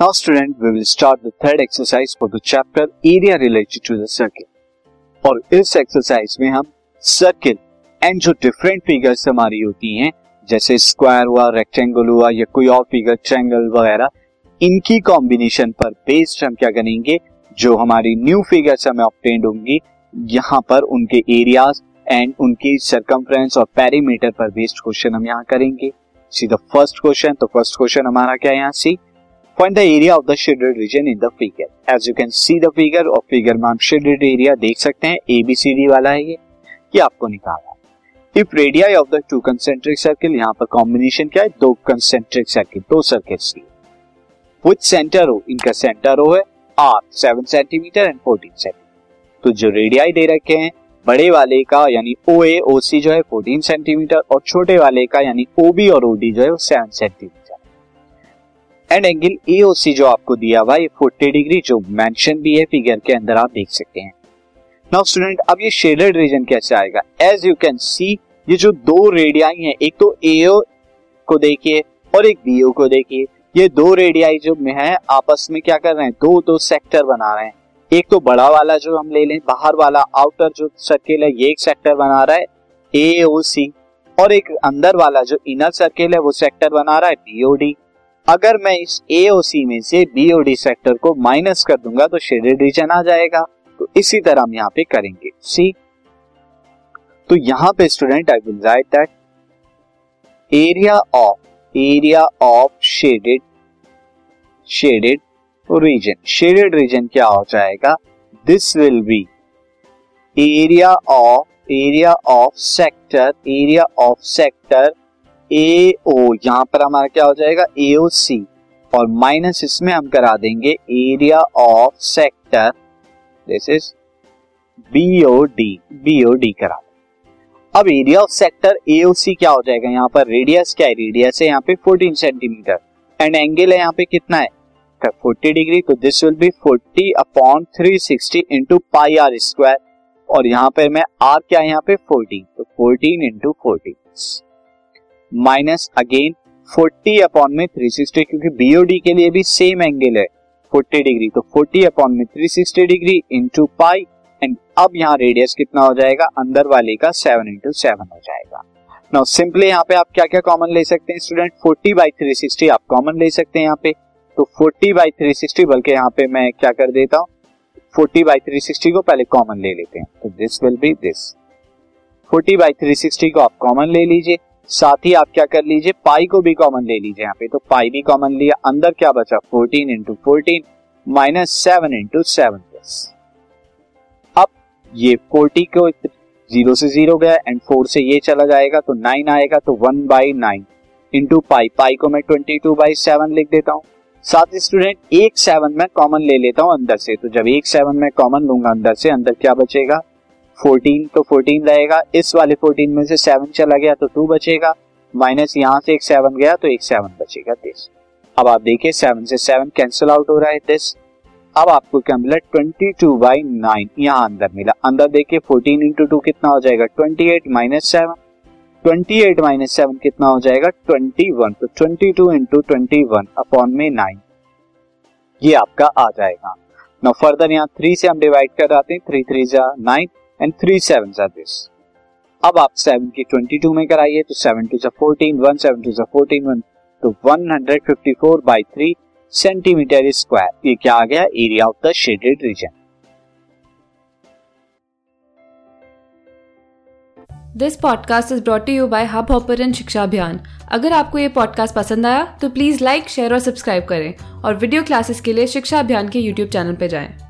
Now student, we will start the third exercise for the chapter area related to the circle. और इस exercise में हम circle and जो different figures हमारी होती हैं जैसे स्क्वायर हुआ रेक्टेंगल हुआ या कोई और फिगर ट्रायंगल वगैरह इनकी कॉम्बिनेशन पर बेस्ड हम क्या करेंगे? जो हमारी न्यू फिगर्स हमें ऑप्टेंड होंगी यहाँ पर उनके एरियाज़ एंड उनकी सरकमफ्रेंस और पेरीमीटर पर बेस्ड क्वेश्चन हम यहाँ करेंगे. सी द फ़र्स्ट क्वेश्चन तो फ़र्स्ट क्वेश्चन हमारा क्या है यहाँ? See find the area of the shaded region in the figure as you can see the figure और फिगर में हम शेडेड एरिया देख सकते हैं ए बी सी डी वाला है ये ये आपको निकालना है। If radii of the two concentric circle यहाँ पर कॉम्बिनेशन क्या है? दो कंसेंट्रिक सर्किल दो सर्किल्स की। विच सेंटर हो इनका सेंटर हो है are seven centimetre and fourteen centimetre तो जो रेडियाई दे रखे हैं, बड़े वाले का, यानी ओ ए ओ सी जो है फोर्टीन सेंटीमीटर और छोटे वाले का, यानी ओ बी और ओ डी जो है seven centimetre and angle A O C जो आपको दिया हुआ है फोर्टी डिग्री जो मेंशन भी है फिगर के अंदर आप देख सकते हैं। नाउ स्टूडेंट अब ये शेडेड रीजन कैसे आएगा? एज यू कैन सी ये जो दो रेडियाई हैं, एक तो एओ को देखिए और एक बीओ को देखिए। ये दो रेडियाई जो है, आपस में क्या कर रहे हैं? दो दो सेक्टर बना रहे हैं। एक तो बड़ा वाला जो हम ले लें, बाहर वाला आउटर जो सर्किल है, ये एक सेक्टर बना रहा है ए ओ सी और एक अंदर वाला जो इनर सर्किल है, वो सेक्टर बना रहा है बीओडी अगर मैं इस ए ओ सी में से बीओडी सेक्टर को माइनस कर दूँगा तो शेडेड रीजन आ जाएगा। तो इसी तरह हम यहाँ पे करेंगे। सी तो यहाँ पे student I will write that area of area of shaded shaded region shaded region क्या हो जाएगा? This will be area of area of sector area of sector A O यहाँ पर हमारा क्या हो जाएगा? ए ओ सी और माइनस इसमें हम करा देंगे area of sector this is B O D B O D करा। अब एरिया ऑफ़ सेक्टर एओसी क्या हो जाएगा यहाँ पर? रेडियस क्या है? रेडियस है यहाँ पे 14 सेंटीमीटर एंड एंगल है यहाँ पे कितना है? 40 डिग्री तो this will be 40 upon 360 sixty into pi r square और यहाँ पे मैं आर क्या है? यहाँ पे 14 तो 14 into fourteen minus again 40 upon में 360 क्योंकि बीओडी के लिए भी सेम एंगल है 40 डिग्री तो 40 अपॉन में 360 डिग्री इंटू पाई एंड अब यहाँ रेडियस कितना हो जाएगा? अंदर वाले का सेवन इंटू सेवन हो जाएगा. नाउ सिंपली यहाँ पे आप क्या क्या कॉमन ले सकते हैं student forty by three sixty आप कॉमन ले सकते हैं यहाँ पे. तो फोर्टी बाई थ्री सिक्सटी बल्कि यहाँ पे मैं क्या कर देता हूँ? फोर्टी बाई थ्री सिक्सटी को पहले कॉमन ले लेते हैं. तो this will be this forty by three sixty को आप कॉमन ले लीजिए. साथ ही आप क्या कर लीजिए, पाई को भी कॉमन ले लीजिए यहाँ पे। तो पाई भी कॉमन लिया, अंदर क्या बचा? Fourteen into fourteen minus seven into seven plus अब ये फोर्टी को ज़ीरो से ज़ीरो गया एंड फोर से ये चला जाएगा तो नाइन आएगा तो one by nine into pi pi को मैं ट्वेंटी टू बाई सेवन लिख देता हूँ। साथ ही स्टूडेंट एक सेवन में कॉमन ले लेता हूँ अंदर से। तो जब एक सेवन में कॉमन लूँगा अंदर से, अंदर क्या बचेगा? फोर्टीन तो फोर्टीन रहेगा। इस वाले फोर्टीन में से सेवन चला गया तो टू बचेगा। माइनस यहाँ से एक सेवन गया तो एक सेवन बचेगा दिस अब आप देखिए सेवन से सेवन कैंसिल आउट हो रहा है दिस अब आपको क्या मिला? ट्वेंटी टू बाई नाइन यहाँ अंदर मिला। अंदर देखिए फोर्टीन इंटू टू कितना हो जाएगा? Twenty eight minus seven twenty eight minus seven कितना हो जाएगा? ट्वेंटी वन तो twenty two into twenty one upon में नाइन ये आपका आ जाएगा। नाउ फर्दर यहाँ थ्री से हम डिवाइड कर आते हैं। थ्री थ्री जा नाइन एंड थ्री सेवन जा दिस अब आप सेवन की ट्वेंटी टू में कराइए तो सेवन टू जा फोर्टीन वन सेवन टू जा फोर्टीन वन तो one hundred fifty four by three centimetre square ये क्या आ गया? Area of the shaded region this podcast is brought you by Hub Hopper शिक्षा अभियान अगर आपको ये पॉडकास्ट पसंद आया तो प्लीज़ लाइक शेयर और सब्सक्राइब करें और वीडियो क्लासेस के लिए शिक्षा अभियान के यूट्यूब चैनल पर जाएँ।